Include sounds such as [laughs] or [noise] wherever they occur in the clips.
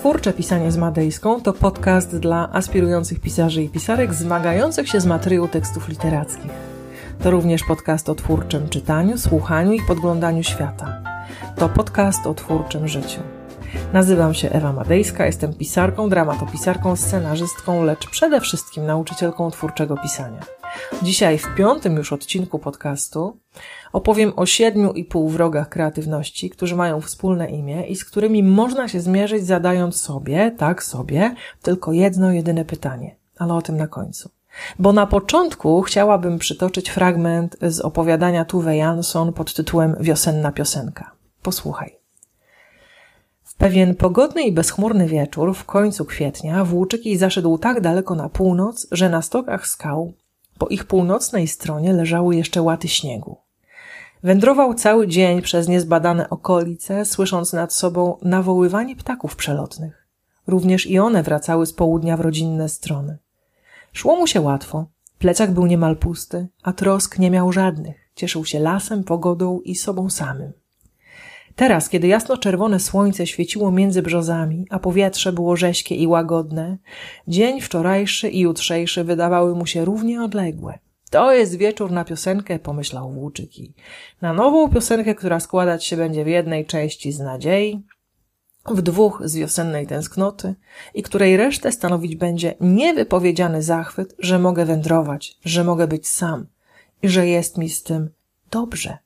Twórcze Pisanie z Madejską to podcast dla aspirujących pisarzy i pisarek zmagających się z materią tekstów literackich. To również podcast o twórczym czytaniu, słuchaniu i podglądaniu świata. To podcast o twórczym życiu. Nazywam się Ewa Madejska, jestem pisarką, dramatopisarką, scenarzystką, lecz przede wszystkim nauczycielką twórczego pisania. Dzisiaj w piątym już odcinku podcastu opowiem o siedmiu i pół wrogach kreatywności, którzy mają wspólne imię i z którymi można się zmierzyć zadając sobie, tak sobie, tylko jedno jedyne pytanie, ale o tym na końcu. Bo na początku chciałabym przytoczyć fragment z opowiadania Tuve Jansson pod tytułem Wiosenna piosenka. Posłuchaj. W pewien pogodny i bezchmurny wieczór w końcu kwietnia Włóczyki zaszedł tak daleko na północ, że na stokach skał po ich północnej stronie leżały jeszcze łaty śniegu. Wędrował cały dzień przez niezbadane okolice, słysząc nad sobą nawoływanie ptaków przelotnych. Również i one wracały z południa w rodzinne strony. Szło mu się łatwo. Plecak był niemal pusty, a trosk nie miał żadnych. Cieszył się lasem, pogodą i sobą samym. Teraz, kiedy jasno-czerwone słońce świeciło między brzozami, a powietrze było rześkie i łagodne, dzień wczorajszy i jutrzejszy wydawały mu się równie odległe. To jest wieczór na piosenkę, pomyślał Włóczyki. Na nową piosenkę, która składać się będzie w jednej części z nadziei, w dwóch z wiosennej tęsknoty i której resztę stanowić będzie niewypowiedziany zachwyt, że mogę wędrować, że mogę być sam i że jest mi z tym dobrze.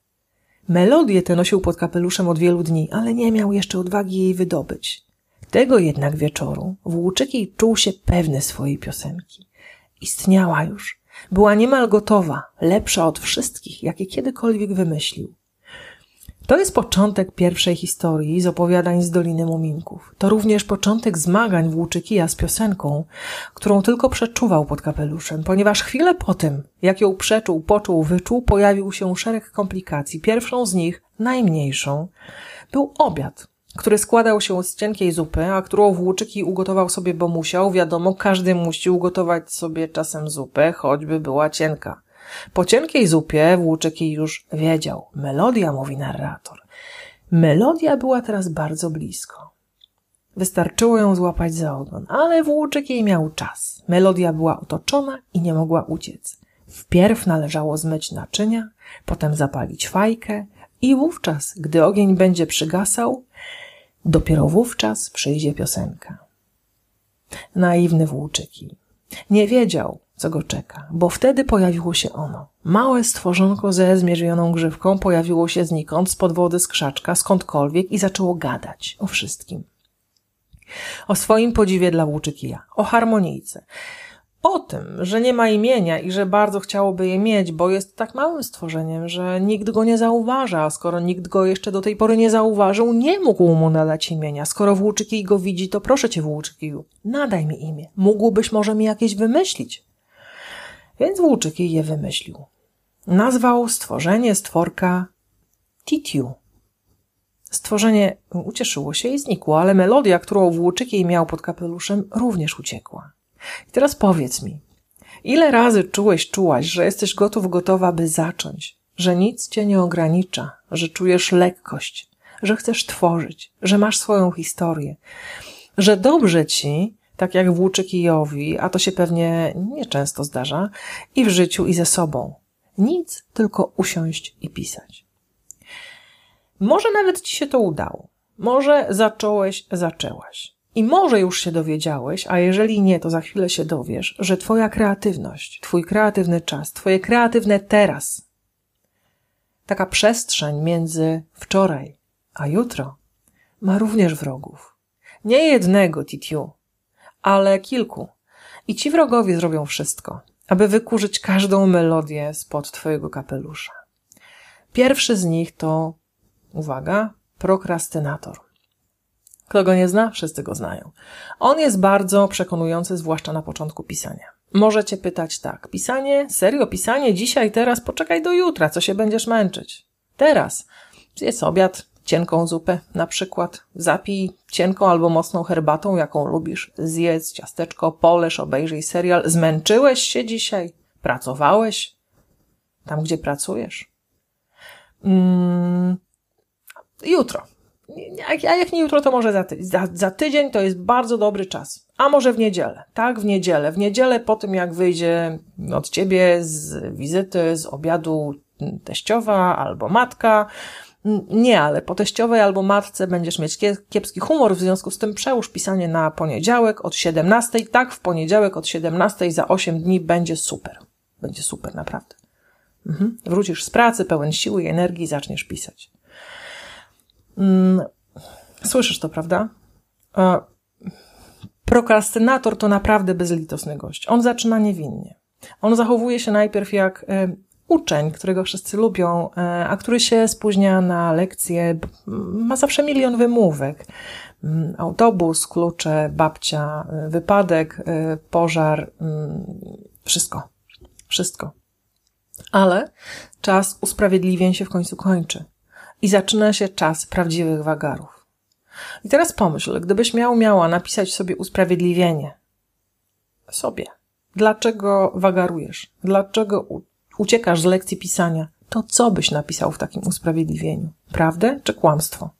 Melodię tę nosił pod kapeluszem od wielu dni, ale nie miał jeszcze odwagi jej wydobyć. Tego jednak wieczoru Włóczyki czuł się pewny swojej piosenki. Istniała już. Była niemal gotowa, lepsza od wszystkich, jakie kiedykolwiek wymyślił. To jest początek pierwszej historii z opowiadań z Doliny Muminków. To również początek zmagań Włóczykija z piosenką, którą tylko przeczuwał pod kapeluszem, ponieważ chwilę po tym, jak ją przeczuł, poczuł, wyczuł, pojawił się szereg komplikacji. Pierwszą z nich, najmniejszą, był obiad, który składał się z cienkiej zupy, a którą Włóczyki ugotował sobie, bo musiał. Wiadomo, każdy musi ugotować sobie czasem zupę, choćby była cienka. Po cienkiej zupie Włóczyki już wiedział. Melodia, mówi narrator. Melodia była teraz bardzo blisko. Wystarczyło ją złapać za ogon, ale Włóczyki miał czas. Melodia była otoczona i nie mogła uciec. Wpierw należało zmyć naczynia, potem zapalić fajkę i wówczas, gdy ogień będzie przygasał, dopiero wówczas przyjdzie piosenka. Naiwny Włóczyki. Nie wiedział, co go czeka, bo wtedy pojawiło się ono. Małe stworzonko ze zmierzoną grzywką pojawiło się znikąd, spod wody z krzaczka, skądkolwiek i zaczęło gadać o wszystkim. O swoim podziwie dla Włóczykija, o harmonijce, o tym, że nie ma imienia i że bardzo chciałoby je mieć, bo jest tak małym stworzeniem, że nikt go nie zauważa, a skoro nikt go jeszcze do tej pory nie zauważył, nie mógł mu nadać imienia. Skoro Włóczykij go widzi, to proszę cię, Włóczykiju, nadaj mi imię. Mógłbyś może mi jakieś wymyślić. Więc Włóczyki je wymyślił. Nazwał stworzenie stworka Titiu. Stworzenie ucieszyło się i znikło, ale melodia, którą Włóczyki miał pod kapeluszem, również uciekła. I teraz powiedz mi, ile razy czułeś, czułaś, że jesteś gotów, gotowa, by zacząć, że nic cię nie ogranicza, że czujesz lekkość, że chcesz tworzyć, że masz swoją historię, że dobrze ci, tak jak Włóczykijowi, a to się pewnie nieczęsto zdarza, i w życiu, i ze sobą. Nic, tylko usiąść i pisać. Może nawet ci się to udało. Może zacząłeś, zaczęłaś. I może już się dowiedziałeś, a jeżeli nie, to za chwilę się dowiesz, że Twoja kreatywność, Twój kreatywny czas, Twoje kreatywne teraz, taka przestrzeń między wczoraj a jutro, ma również wrogów. Nie jednego, Titiu, ale kilku. I ci wrogowie zrobią wszystko, aby wykurzyć każdą melodię spod twojego kapelusza. Pierwszy z nich to, uwaga, prokrastynator. Kto go nie zna? Wszyscy go znają. On jest bardzo przekonujący, zwłaszcza na początku pisania. Możecie pytać tak, pisanie, serio pisanie, dzisiaj, teraz, poczekaj do jutra, co się będziesz męczyć? Teraz, zjedz obiad, cienką zupę na przykład, zapij cienką albo mocną herbatą, jaką lubisz, zjedz ciasteczko, poleż, obejrzyj serial. Zmęczyłeś się dzisiaj? Pracowałeś? Tam, gdzie pracujesz? Mm, jutro. a jak nie jutro, to może za, ty za, za, tydzień to jest bardzo dobry czas. A może w niedzielę. Tak, w niedzielę. W niedzielę po tym, jak wyjdzie od ciebie z wizyty, z obiadu teściowa albo matka. Nie, ale po teściowej albo matce będziesz mieć kiepski humor, w związku z tym przełóż pisanie na poniedziałek od 17. Tak, w poniedziałek od 17 za 8 dni będzie super. Będzie super, naprawdę. Mhm. Wrócisz z pracy, pełen siły i energii, zaczniesz pisać. Mm, słyszysz to, prawda? Prokrastynator to naprawdę bezlitosny gość. On zaczyna niewinnie. On zachowuje się najpierw jak e, uczeń, którego wszyscy lubią, e, a który się spóźnia na lekcję, ma zawsze milion wymówek. Mm, autobus, klucze, babcia, e, wypadek, pożar, mm, wszystko. Wszystko. Ale czas usprawiedliwień się w końcu kończy i zaczyna się czas prawdziwych wagarów. I teraz pomyśl, gdybyś miał, miała napisać sobie usprawiedliwienie sobie. Dlaczego wagarujesz? Dlaczego uciekasz z lekcji pisania? To co byś napisał w takim usprawiedliwieniu? Prawdę czy kłamstwo?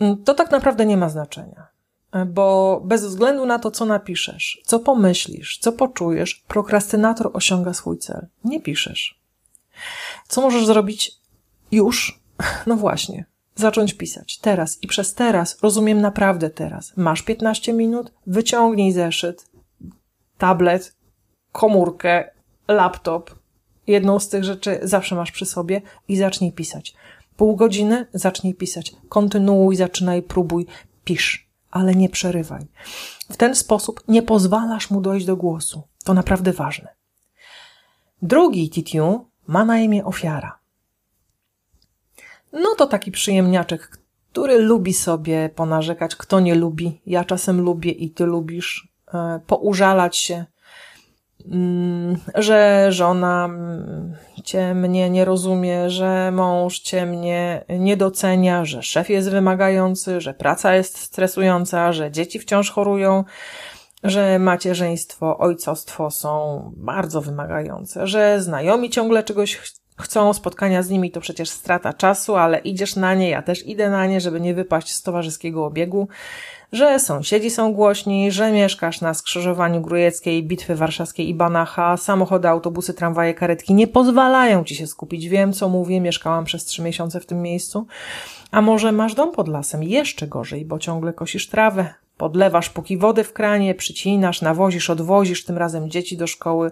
Mm, to tak naprawdę nie ma znaczenia, bo bez względu na to, co napiszesz, co pomyślisz, co poczujesz, prokrastynator osiąga swój cel. Nie piszesz. Co możesz zrobić już, [laughs] no właśnie, zacząć pisać. Teraz i przez teraz, rozumiem naprawdę teraz. Masz 15 minut, wyciągnij zeszyt, tablet, komórkę, laptop. Jedną z tych rzeczy zawsze masz przy sobie i zacznij pisać. Pół godziny, zacznij pisać. Kontynuuj, zaczynaj, próbuj, pisz, ale nie przerywaj. W ten sposób nie pozwalasz mu dojść do głosu. To naprawdę ważne. Drugi titiu ma na imię ofiara. No to taki przyjemniaczek, który lubi sobie ponarzekać, kto nie lubi. Ja czasem lubię i ty lubisz. E, poużalać się, że żona mm, cię mnie nie rozumie, że mąż cię mnie nie docenia, że szef jest wymagający, że praca jest stresująca, że dzieci wciąż chorują, że macierzyństwo, ojcostwo są bardzo wymagające, że znajomi ciągle czegoś chcą spotkania z nimi, to przecież strata czasu, ale idziesz na nie, ja też idę na nie, żeby nie wypaść z towarzyskiego obiegu, że sąsiedzi są głośni, że mieszkasz na skrzyżowaniu Grujeckiej, Bitwy Warszawskiej i Banacha, samochody, autobusy, tramwaje, karetki nie pozwalają ci się skupić. Wiem, co mówię, mieszkałam przez trzy miesiące w tym miejscu. A może masz dom pod lasem? Jeszcze gorzej, bo ciągle kosisz trawę, podlewasz póki wody w kranie, przycinasz, nawozisz, odwozisz, tym razem dzieci do szkoły.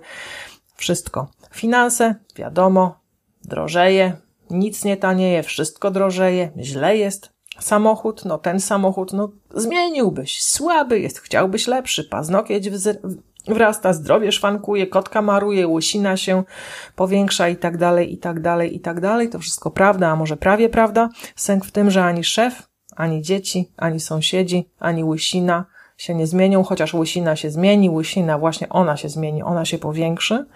Wszystko. Finanse, wiadomo, drożeje, nic nie tanieje, wszystko drożeje, źle jest. Samochód, no ten samochód, no zmieniłbyś, słaby jest, chciałbyś lepszy, paznokieć wrasta, zdrowie szwankuje, kotka maruje, łysina się powiększa i tak dalej, i tak dalej, i tak dalej. To wszystko prawda, a może prawie prawda. Sęk w tym, że ani szef, ani dzieci, ani sąsiedzi, ani łysina się nie zmienią, chociaż łysina się zmieni, łysina właśnie ona się zmieni, ona się powiększy.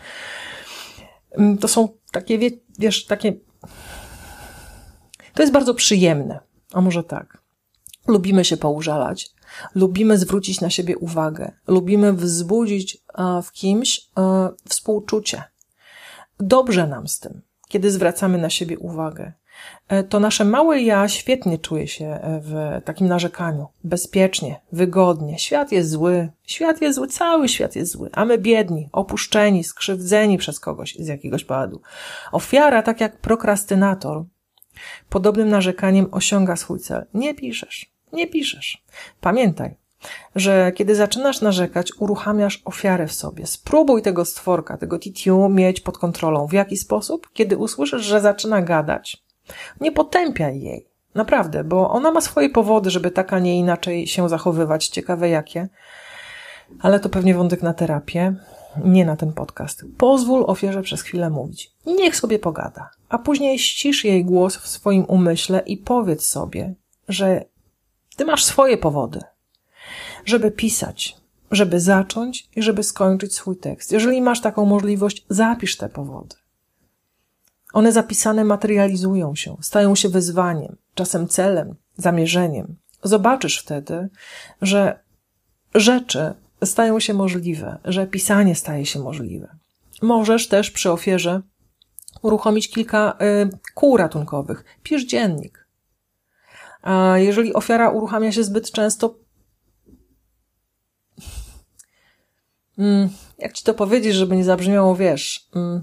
Mm, to są takie, wiesz, takie. To jest bardzo przyjemne. A może tak. Lubimy się poużalać, lubimy zwrócić na siebie uwagę, lubimy wzbudzić w kimś współczucie. Dobrze nam z tym, kiedy zwracamy na siebie uwagę. E, to nasze małe ja świetnie czuje się e, w takim narzekaniu. Bezpiecznie, wygodnie. Świat jest zły. Świat jest zły, cały świat jest zły. A my biedni, opuszczeni, skrzywdzeni przez kogoś z jakiegoś powodu. Ofiara, tak jak prokrastynator, podobnym narzekaniem osiąga swój cel. Nie piszesz. Nie piszesz. Pamiętaj, że kiedy zaczynasz narzekać, uruchamiasz ofiarę w sobie. Spróbuj tego stworka, tego titiu mieć pod kontrolą. W jaki sposób? Kiedy usłyszysz, że zaczyna gadać, nie potępiaj jej. Naprawdę, bo ona ma swoje powody, żeby tak, a nie inaczej się zachowywać. Ciekawe jakie. Ale to pewnie wątek na terapię, nie na ten podcast. Pozwól ofierze przez chwilę mówić. Niech sobie pogada. A później ścisz jej głos w swoim umyśle i powiedz sobie, że ty masz swoje powody, żeby pisać, żeby zacząć i żeby skończyć swój tekst. Jeżeli masz taką możliwość, zapisz te powody. One zapisane materializują się, stają się wyzwaniem, czasem celem, zamierzeniem. Zobaczysz wtedy, że rzeczy stają się możliwe, że pisanie staje się możliwe. Możesz też przy ofierze uruchomić kilka y, kół ratunkowych. Pisz dziennik. A jeżeli ofiara uruchamia się zbyt często, [laughs] mm, jak ci to powiedzieć, żeby nie zabrzmiało, wiesz, mm,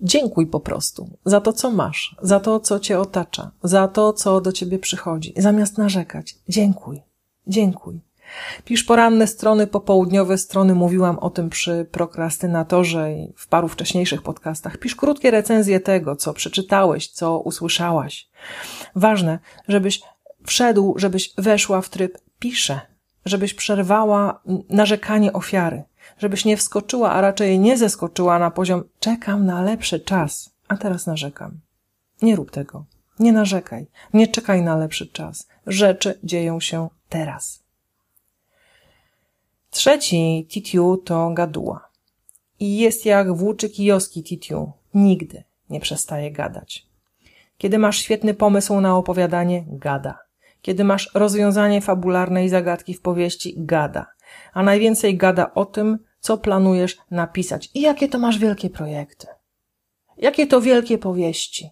dziękuj po prostu za to, co masz, za to, co cię otacza, za to, co do ciebie przychodzi. Zamiast narzekać, dziękuj, dziękuj. Pisz poranne strony, popołudniowe strony. Mówiłam o tym przy prokrastynatorze i w paru wcześniejszych podcastach. Pisz krótkie recenzje tego, co przeczytałeś, co usłyszałaś. Ważne, żebyś wszedł, żebyś weszła w tryb piszę, żebyś przerwała narzekanie ofiary, żebyś nie wskoczyła, a raczej nie zeskoczyła na poziom czekam na lepszy czas, a teraz narzekam. Nie rób tego. Nie narzekaj. Nie czekaj na lepszy czas. Rzeczy dzieją się teraz. Trzeci titiu to gaduła. I jest jak włóczy kijowski titiu. Nigdy nie przestaje gadać. Kiedy masz świetny pomysł na opowiadanie, gada. Kiedy masz rozwiązanie fabularnej zagadki w powieści, gada. A najwięcej gada o tym, co planujesz napisać i jakie to masz wielkie projekty. Jakie to wielkie powieści.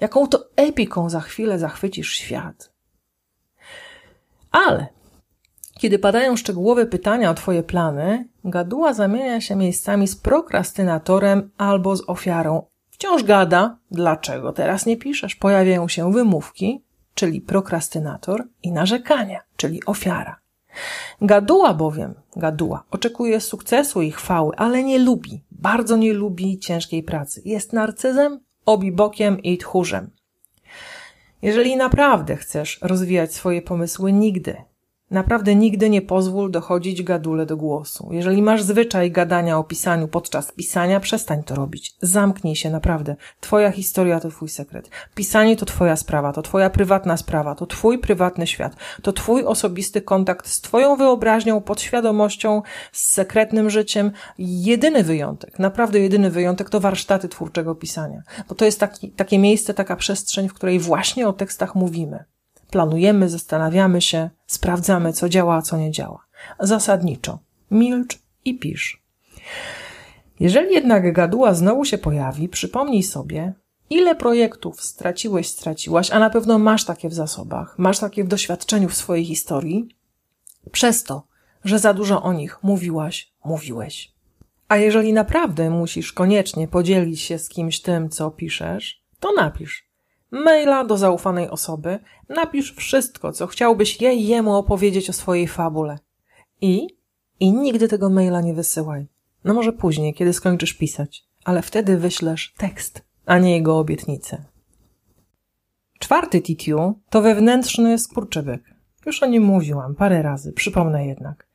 Jaką to epiką za chwilę zachwycisz świat. Ale kiedy padają szczegółowe pytania o Twoje plany, gaduła zamienia się miejscami z prokrastynatorem albo z ofiarą. Wciąż gada, dlaczego teraz nie piszesz. Pojawiają się wymówki, czyli prokrastynator, i narzekania, czyli ofiara. Gaduła bowiem, gaduła, oczekuje sukcesu i chwały, ale nie lubi, bardzo nie lubi ciężkiej pracy. Jest narcyzem, obibokiem i tchórzem. Jeżeli naprawdę chcesz rozwijać swoje pomysły, nigdy Naprawdę nigdy nie pozwól dochodzić gadule do głosu. Jeżeli masz zwyczaj gadania o pisaniu podczas pisania, przestań to robić. Zamknij się, naprawdę. Twoja historia to twój sekret. Pisanie to twoja sprawa, to twoja prywatna sprawa, to twój prywatny świat, to twój osobisty kontakt z twoją wyobraźnią, podświadomością, z sekretnym życiem. Jedyny wyjątek, naprawdę jedyny wyjątek to warsztaty twórczego pisania. Bo to jest taki, takie miejsce, taka przestrzeń, w której właśnie o tekstach mówimy planujemy, zastanawiamy się, sprawdzamy, co działa, a co nie działa. Zasadniczo milcz i pisz. Jeżeli jednak gaduła znowu się pojawi, przypomnij sobie, ile projektów straciłeś, straciłaś, a na pewno masz takie w zasobach, masz takie w doświadczeniu w swojej historii, przez to, że za dużo o nich mówiłaś, mówiłeś. A jeżeli naprawdę musisz koniecznie podzielić się z kimś tym, co piszesz, to napisz maila do zaufanej osoby, napisz wszystko, co chciałbyś jej jemu opowiedzieć o swojej fabule. I, i nigdy tego maila nie wysyłaj. No może później, kiedy skończysz pisać, ale wtedy wyślesz tekst, a nie jego obietnicę. Czwarty titiu to wewnętrzny skurczybyk. Już o nim mówiłam parę razy, przypomnę jednak.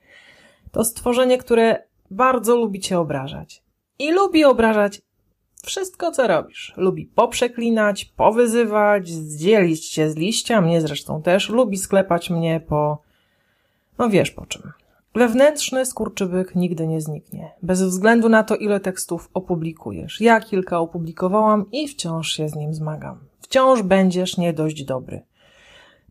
To stworzenie, które bardzo lubi cię obrażać. I lubi obrażać wszystko, co robisz. Lubi poprzeklinać, powyzywać, zdzielić się z liścia, mnie zresztą też. Lubi sklepać mnie po... No wiesz po czym. Wewnętrzny skurczybyk nigdy nie zniknie. Bez względu na to, ile tekstów opublikujesz. Ja kilka opublikowałam i wciąż się z nim zmagam. Wciąż będziesz nie dość dobry.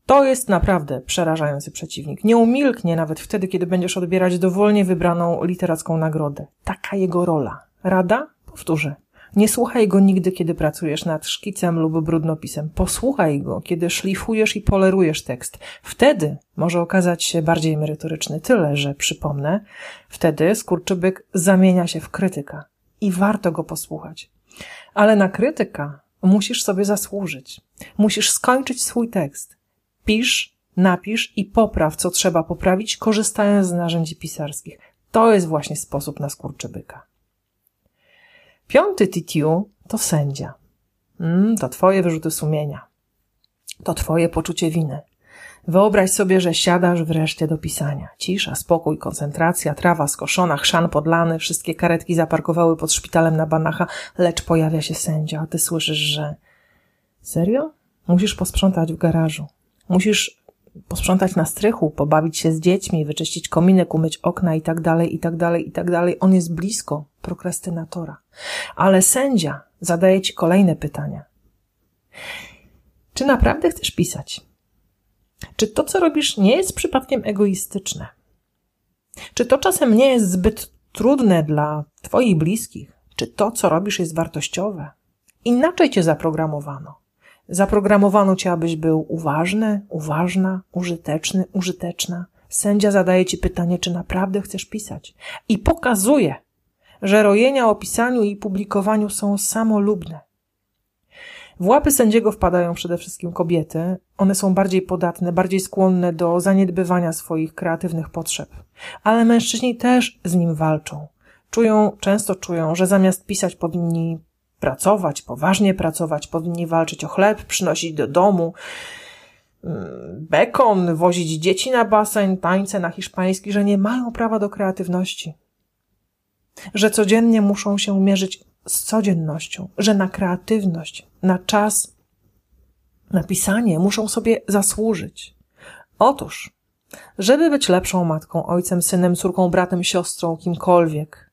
To jest naprawdę przerażający przeciwnik. Nie umilknie nawet wtedy, kiedy będziesz odbierać dowolnie wybraną literacką nagrodę. Taka jego rola. Rada? Powtórzę. Nie słuchaj go nigdy, kiedy pracujesz nad szkicem lub brudnopisem. Posłuchaj go, kiedy szlifujesz i polerujesz tekst. Wtedy może okazać się bardziej merytoryczny. Tyle, że przypomnę, wtedy skurczybyk zamienia się w krytyka. I warto go posłuchać. Ale na krytyka musisz sobie zasłużyć. Musisz skończyć swój tekst. Pisz, napisz i popraw, co trzeba poprawić, korzystając z narzędzi pisarskich. To jest właśnie sposób na skurczybyka. Piąty titiu to sędzia. Mm, to twoje wyrzuty sumienia. To twoje poczucie winy. Wyobraź sobie, że siadasz wreszcie do pisania. Cisza, spokój, koncentracja, trawa skoszona, chrzan podlany, wszystkie karetki zaparkowały pod szpitalem na Banacha, lecz pojawia się sędzia, a ty słyszysz, że... Serio? Musisz posprzątać w garażu. Musisz posprzątać na strychu, pobawić się z dziećmi, wyczyścić kominek, umyć okna i tak dalej, i tak dalej, i tak dalej. On jest blisko prokrastynatora. Ale sędzia zadaje ci kolejne pytania. Czy naprawdę chcesz pisać? Czy to, co robisz, nie jest przypadkiem egoistyczne? Czy to czasem nie jest zbyt trudne dla Twoich bliskich? Czy to, co robisz, jest wartościowe? Inaczej Cię zaprogramowano. Zaprogramowano cię, abyś był uważny, uważna, użyteczny, użyteczna. Sędzia zadaje ci pytanie, czy naprawdę chcesz pisać. I pokazuje, że rojenia o pisaniu i publikowaniu są samolubne. W łapy sędziego wpadają przede wszystkim kobiety. One są bardziej podatne, bardziej skłonne do zaniedbywania swoich kreatywnych potrzeb. Ale mężczyźni też z nim walczą. Czują, często czują, że zamiast pisać powinni pracować, poważnie pracować, powinni walczyć o chleb, przynosić do domu mm, bekon, wozić dzieci na basen, tańce na hiszpański, że nie mają prawa do kreatywności. Że codziennie muszą się mierzyć z codziennością, że na kreatywność, na czas, na pisanie muszą sobie zasłużyć. Otóż, żeby być lepszą matką, ojcem, synem, córką, bratem, siostrą, kimkolwiek,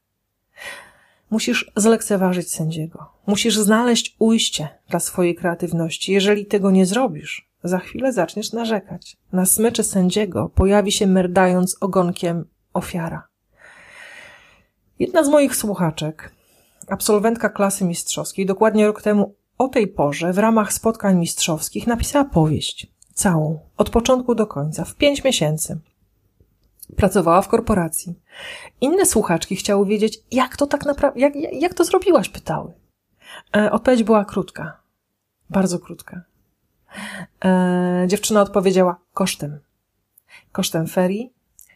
musisz zlekceważyć sędziego. Musisz znaleźć ujście dla swojej kreatywności. Jeżeli tego nie zrobisz, za chwilę zaczniesz narzekać. Na smyczy sędziego pojawi się merdając ogonkiem ofiara. Jedna z moich słuchaczek absolwentka klasy mistrzowskiej, dokładnie rok temu o tej porze w ramach spotkań mistrzowskich napisała powieść. Całą. Od początku do końca. W pięć miesięcy. Pracowała w korporacji. Inne słuchaczki chciały wiedzieć, jak to tak naprawdę, jak, jak to zrobiłaś, pytały. E, odpowiedź była krótka. Bardzo krótka. E, dziewczyna odpowiedziała kosztem. Kosztem ferii,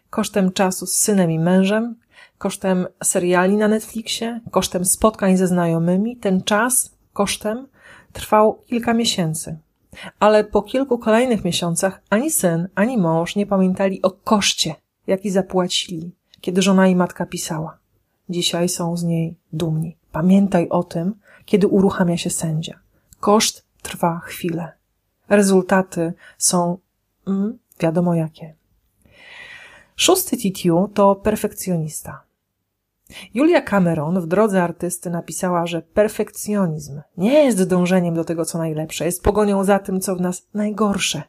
kosztem czasu z synem i mężem, kosztem seriali na Netflixie, kosztem spotkań ze znajomymi. Ten czas kosztem trwał kilka miesięcy. Ale po kilku kolejnych miesiącach ani syn, ani mąż nie pamiętali o koszcie, jaki zapłacili, kiedy żona i matka pisała. Dzisiaj są z niej dumni. Pamiętaj o tym, kiedy uruchamia się sędzia. Koszt trwa chwilę. Rezultaty są mm, wiadomo jakie. Szósty TTU to perfekcjonista. Julia Cameron w drodze artysty napisała, że perfekcjonizm nie jest dążeniem do tego, co najlepsze, jest pogonią za tym, co w nas najgorsze.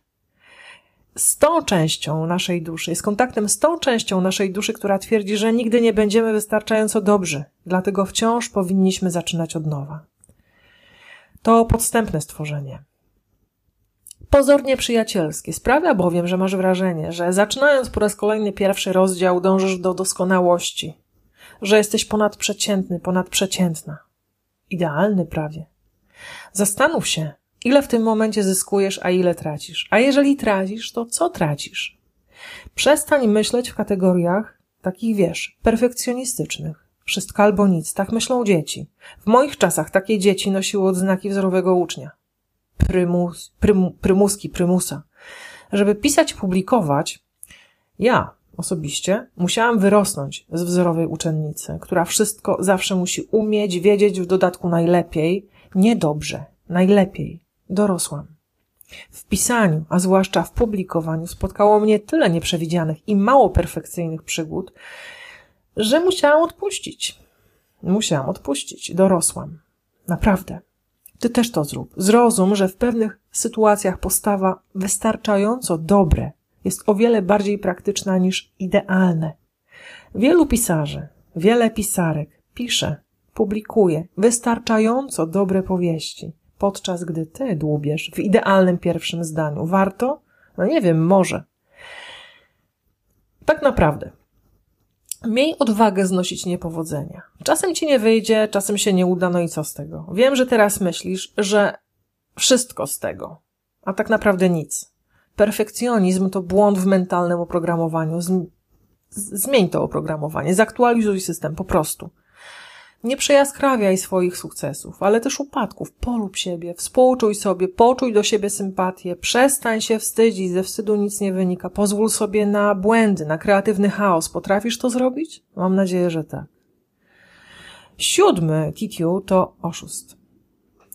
Z tą częścią naszej duszy, jest kontaktem z tą częścią naszej duszy, która twierdzi, że nigdy nie będziemy wystarczająco dobrzy, dlatego wciąż powinniśmy zaczynać od nowa. To podstępne stworzenie. Pozornie przyjacielskie. Sprawia bowiem, że masz wrażenie, że zaczynając po raz kolejny pierwszy rozdział, dążysz do doskonałości, że jesteś ponadprzeciętny, ponadprzeciętna. Idealny prawie. Zastanów się, ile w tym momencie zyskujesz, a ile tracisz. A jeżeli tracisz, to co tracisz? Przestań myśleć w kategoriach takich, wiesz, perfekcjonistycznych. Wszystko albo nic, tak myślą dzieci. W moich czasach takie dzieci nosiły odznaki wzorowego ucznia. Prymus, prym, prymuski, prymusa. Żeby pisać, publikować, ja, osobiście musiałam wyrosnąć z wzorowej uczennicy, która wszystko zawsze musi umieć, wiedzieć w dodatku najlepiej, niedobrze, najlepiej. Dorosłam. W pisaniu, a zwłaszcza w publikowaniu, spotkało mnie tyle nieprzewidzianych i mało perfekcyjnych przygód, że musiałam odpuścić. Musiałam odpuścić. Dorosłam. Naprawdę. Ty też to zrób. Zrozum, że w pewnych sytuacjach postawa wystarczająco dobre jest o wiele bardziej praktyczna niż idealne. Wielu pisarzy, wiele pisarek pisze, publikuje wystarczająco dobre powieści, podczas gdy ty dłubiesz w idealnym pierwszym zdaniu. Warto? No nie wiem, może. Tak naprawdę. Miej odwagę znosić niepowodzenia. Czasem ci nie wyjdzie, czasem się nie uda, no i co z tego? Wiem, że teraz myślisz, że wszystko z tego, a tak naprawdę nic. Perfekcjonizm to błąd w mentalnym oprogramowaniu. Zmień to oprogramowanie, zaktualizuj system po prostu. Nie przejaskrawiaj swoich sukcesów, ale też upadków. Polub siebie, współczuj sobie, poczuj do siebie sympatię, przestań się wstydzić, ze wstydu nic nie wynika. Pozwól sobie na błędy, na kreatywny chaos. Potrafisz to zrobić? Mam nadzieję, że tak. Siódmy TTU to oszust.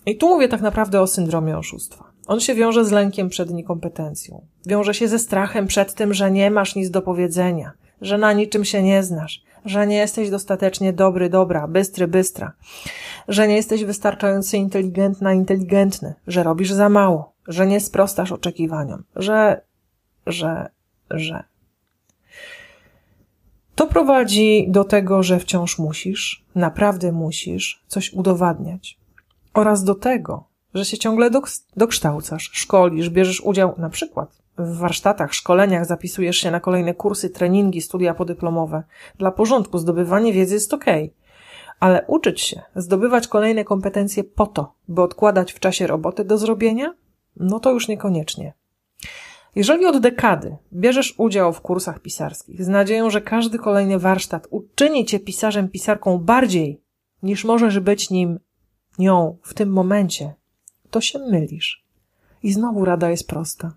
I tu mówię tak naprawdę o syndromie oszustwa. On się wiąże z lękiem przed niekompetencją. Wiąże się ze strachem przed tym, że nie masz nic do powiedzenia, że na niczym się nie znasz, że nie jesteś dostatecznie dobry, dobra, bystry, bystra, że nie jesteś wystarczająco inteligentna, inteligentny, że robisz za mało, że nie sprostasz oczekiwaniom, że, że, że. To prowadzi do tego, że wciąż musisz, naprawdę musisz coś udowadniać oraz do tego, że się ciągle dokształcasz, szkolisz, bierzesz udział na przykład w warsztatach, szkoleniach, zapisujesz się na kolejne kursy, treningi, studia podyplomowe. Dla porządku zdobywanie wiedzy jest ok. Ale uczyć się, zdobywać kolejne kompetencje po to, by odkładać w czasie roboty do zrobienia? No to już niekoniecznie. Jeżeli od dekady bierzesz udział w kursach pisarskich z nadzieją, że każdy kolejny warsztat uczyni cię pisarzem, pisarką bardziej niż możesz być nim, nią w tym momencie, to się mylisz. I znowu rada jest prosta.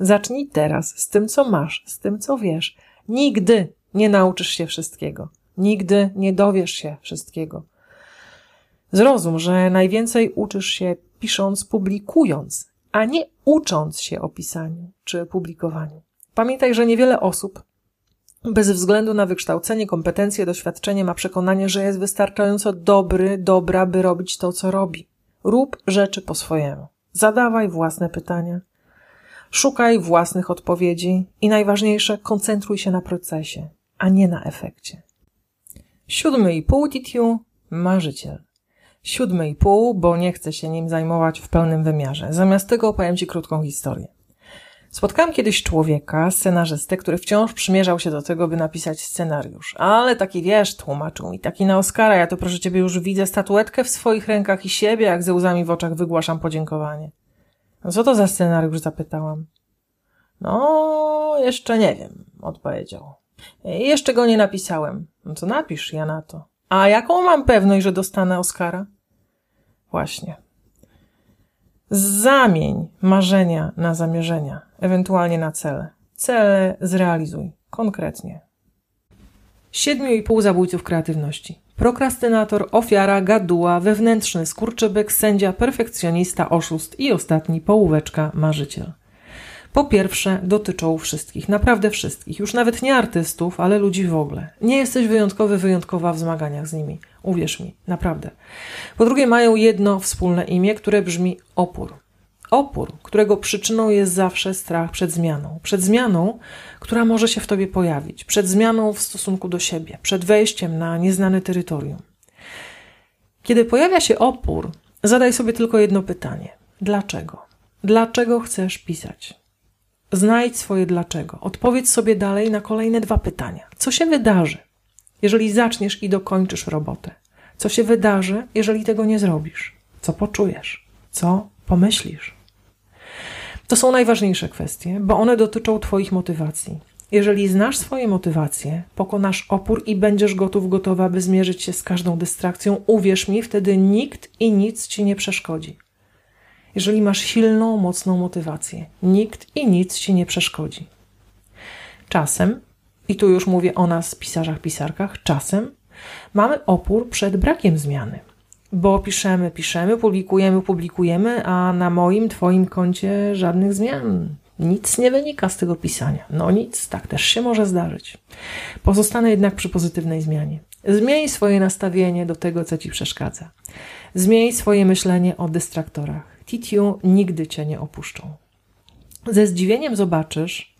Zacznij teraz z tym, co masz, z tym, co wiesz. Nigdy nie nauczysz się wszystkiego. Nigdy nie dowiesz się wszystkiego. Zrozum, że najwięcej uczysz się pisząc, publikując, a nie ucząc się o pisaniu czy publikowaniu. Pamiętaj, że niewiele osób bez względu na wykształcenie, kompetencje, doświadczenie ma przekonanie, że jest wystarczająco dobry, dobra, by robić to, co robi. Rób rzeczy po swojemu. Zadawaj własne pytania. Szukaj własnych odpowiedzi i najważniejsze, koncentruj się na procesie, a nie na efekcie. Siódmy i pół titiu, marzyciel. Siódmy i pół, bo nie chcę się nim zajmować w pełnym wymiarze. Zamiast tego opowiem Ci krótką historię. Spotkałem kiedyś człowieka, scenarzystę, który wciąż przymierzał się do tego, by napisać scenariusz. Ale taki wiesz, tłumaczył mi, taki na Oscara, ja to proszę ciebie już widzę statuetkę w swoich rękach i siebie, jak ze łzami w oczach wygłaszam podziękowanie. No co to za scenariusz? zapytałam. No, jeszcze nie wiem, odpowiedział. Jeszcze go nie napisałem. No to napisz ja na to. A jaką mam pewność, że dostanę Oscara? Właśnie. Zamień marzenia na zamierzenia, ewentualnie na cele. Cele zrealizuj konkretnie. Siedmiu i pół zabójców kreatywności. Prokrastynator, ofiara, gaduła, wewnętrzny skurczybyk, sędzia, perfekcjonista, oszust i ostatni połóweczka, marzyciel. Po pierwsze, dotyczą wszystkich, naprawdę wszystkich, już nawet nie artystów, ale ludzi w ogóle. Nie jesteś wyjątkowy, wyjątkowa w zmaganiach z nimi. Uwierz mi, naprawdę. Po drugie, mają jedno wspólne imię, które brzmi opór. Opór, którego przyczyną jest zawsze strach przed zmianą. Przed zmianą, która może się w tobie pojawić, przed zmianą w stosunku do siebie, przed wejściem na nieznane terytorium. Kiedy pojawia się opór, zadaj sobie tylko jedno pytanie: dlaczego? Dlaczego chcesz pisać? Znajdź swoje dlaczego. Odpowiedz sobie dalej na kolejne dwa pytania. Co się wydarzy, jeżeli zaczniesz i dokończysz robotę? Co się wydarzy, jeżeli tego nie zrobisz? Co poczujesz? Co pomyślisz? To są najważniejsze kwestie, bo one dotyczą Twoich motywacji. Jeżeli znasz swoje motywacje, pokonasz opór i będziesz gotów, gotowa, by zmierzyć się z każdą dystrakcją, uwierz mi, wtedy nikt i nic ci nie przeszkodzi jeżeli masz silną, mocną motywację. Nikt i nic ci nie przeszkodzi. Czasem, i tu już mówię o nas, pisarzach, pisarkach, czasem mamy opór przed brakiem zmiany. Bo piszemy, piszemy, publikujemy, publikujemy, a na moim, Twoim koncie żadnych zmian. Nic nie wynika z tego pisania. No nic, tak też się może zdarzyć. Pozostanę jednak przy pozytywnej zmianie. Zmień swoje nastawienie do tego, co Ci przeszkadza. Zmień swoje myślenie o dystraktorach. Titiu nigdy cię nie opuszczą. Ze zdziwieniem zobaczysz,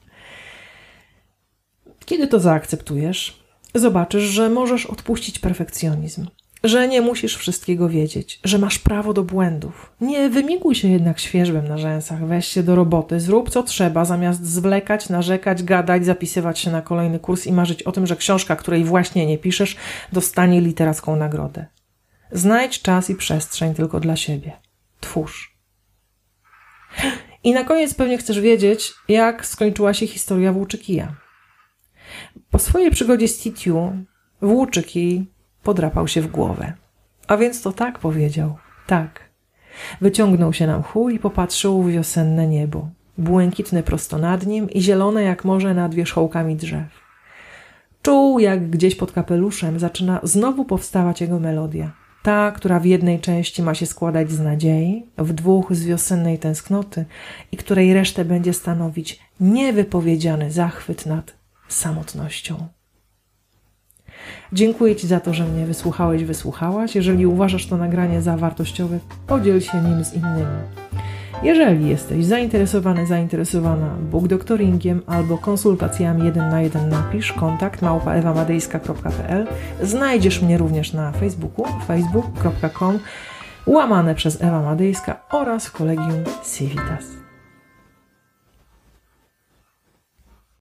kiedy to zaakceptujesz, zobaczysz, że możesz odpuścić perfekcjonizm, że nie musisz wszystkiego wiedzieć, że masz prawo do błędów. Nie wymiguj się jednak świeżbem na rzęsach, weź się do roboty, zrób co trzeba, zamiast zwlekać, narzekać, gadać, zapisywać się na kolejny kurs i marzyć o tym, że książka, której właśnie nie piszesz, dostanie literacką nagrodę. Znajdź czas i przestrzeń tylko dla siebie. Twórz. I na koniec pewnie chcesz wiedzieć, jak skończyła się historia Włóczykija. Po swojej przygodzie z Titiu, Włóczykij podrapał się w głowę. A więc to tak powiedział. Tak. Wyciągnął się na mchu i popatrzył w wiosenne niebo. Błękitne prosto nad nim i zielone jak morze nad wierzchołkami drzew. Czuł, jak gdzieś pod kapeluszem zaczyna znowu powstawać jego melodia. Ta, która w jednej części ma się składać z nadziei, w dwóch z wiosennej tęsknoty i której resztę będzie stanowić niewypowiedziany zachwyt nad samotnością. Dziękuję Ci za to, że mnie wysłuchałeś, wysłuchałaś. Jeżeli uważasz to nagranie za wartościowe, podziel się nim z innymi. Jeżeli jesteś zainteresowany, zainteresowana bookdoctoringiem albo konsultacjami jeden na jeden, napisz kontakt małpaewamadejska.pl. Znajdziesz mnie również na Facebooku facebook.com łamane przez Ewa Madejska oraz Kolegium Civitas.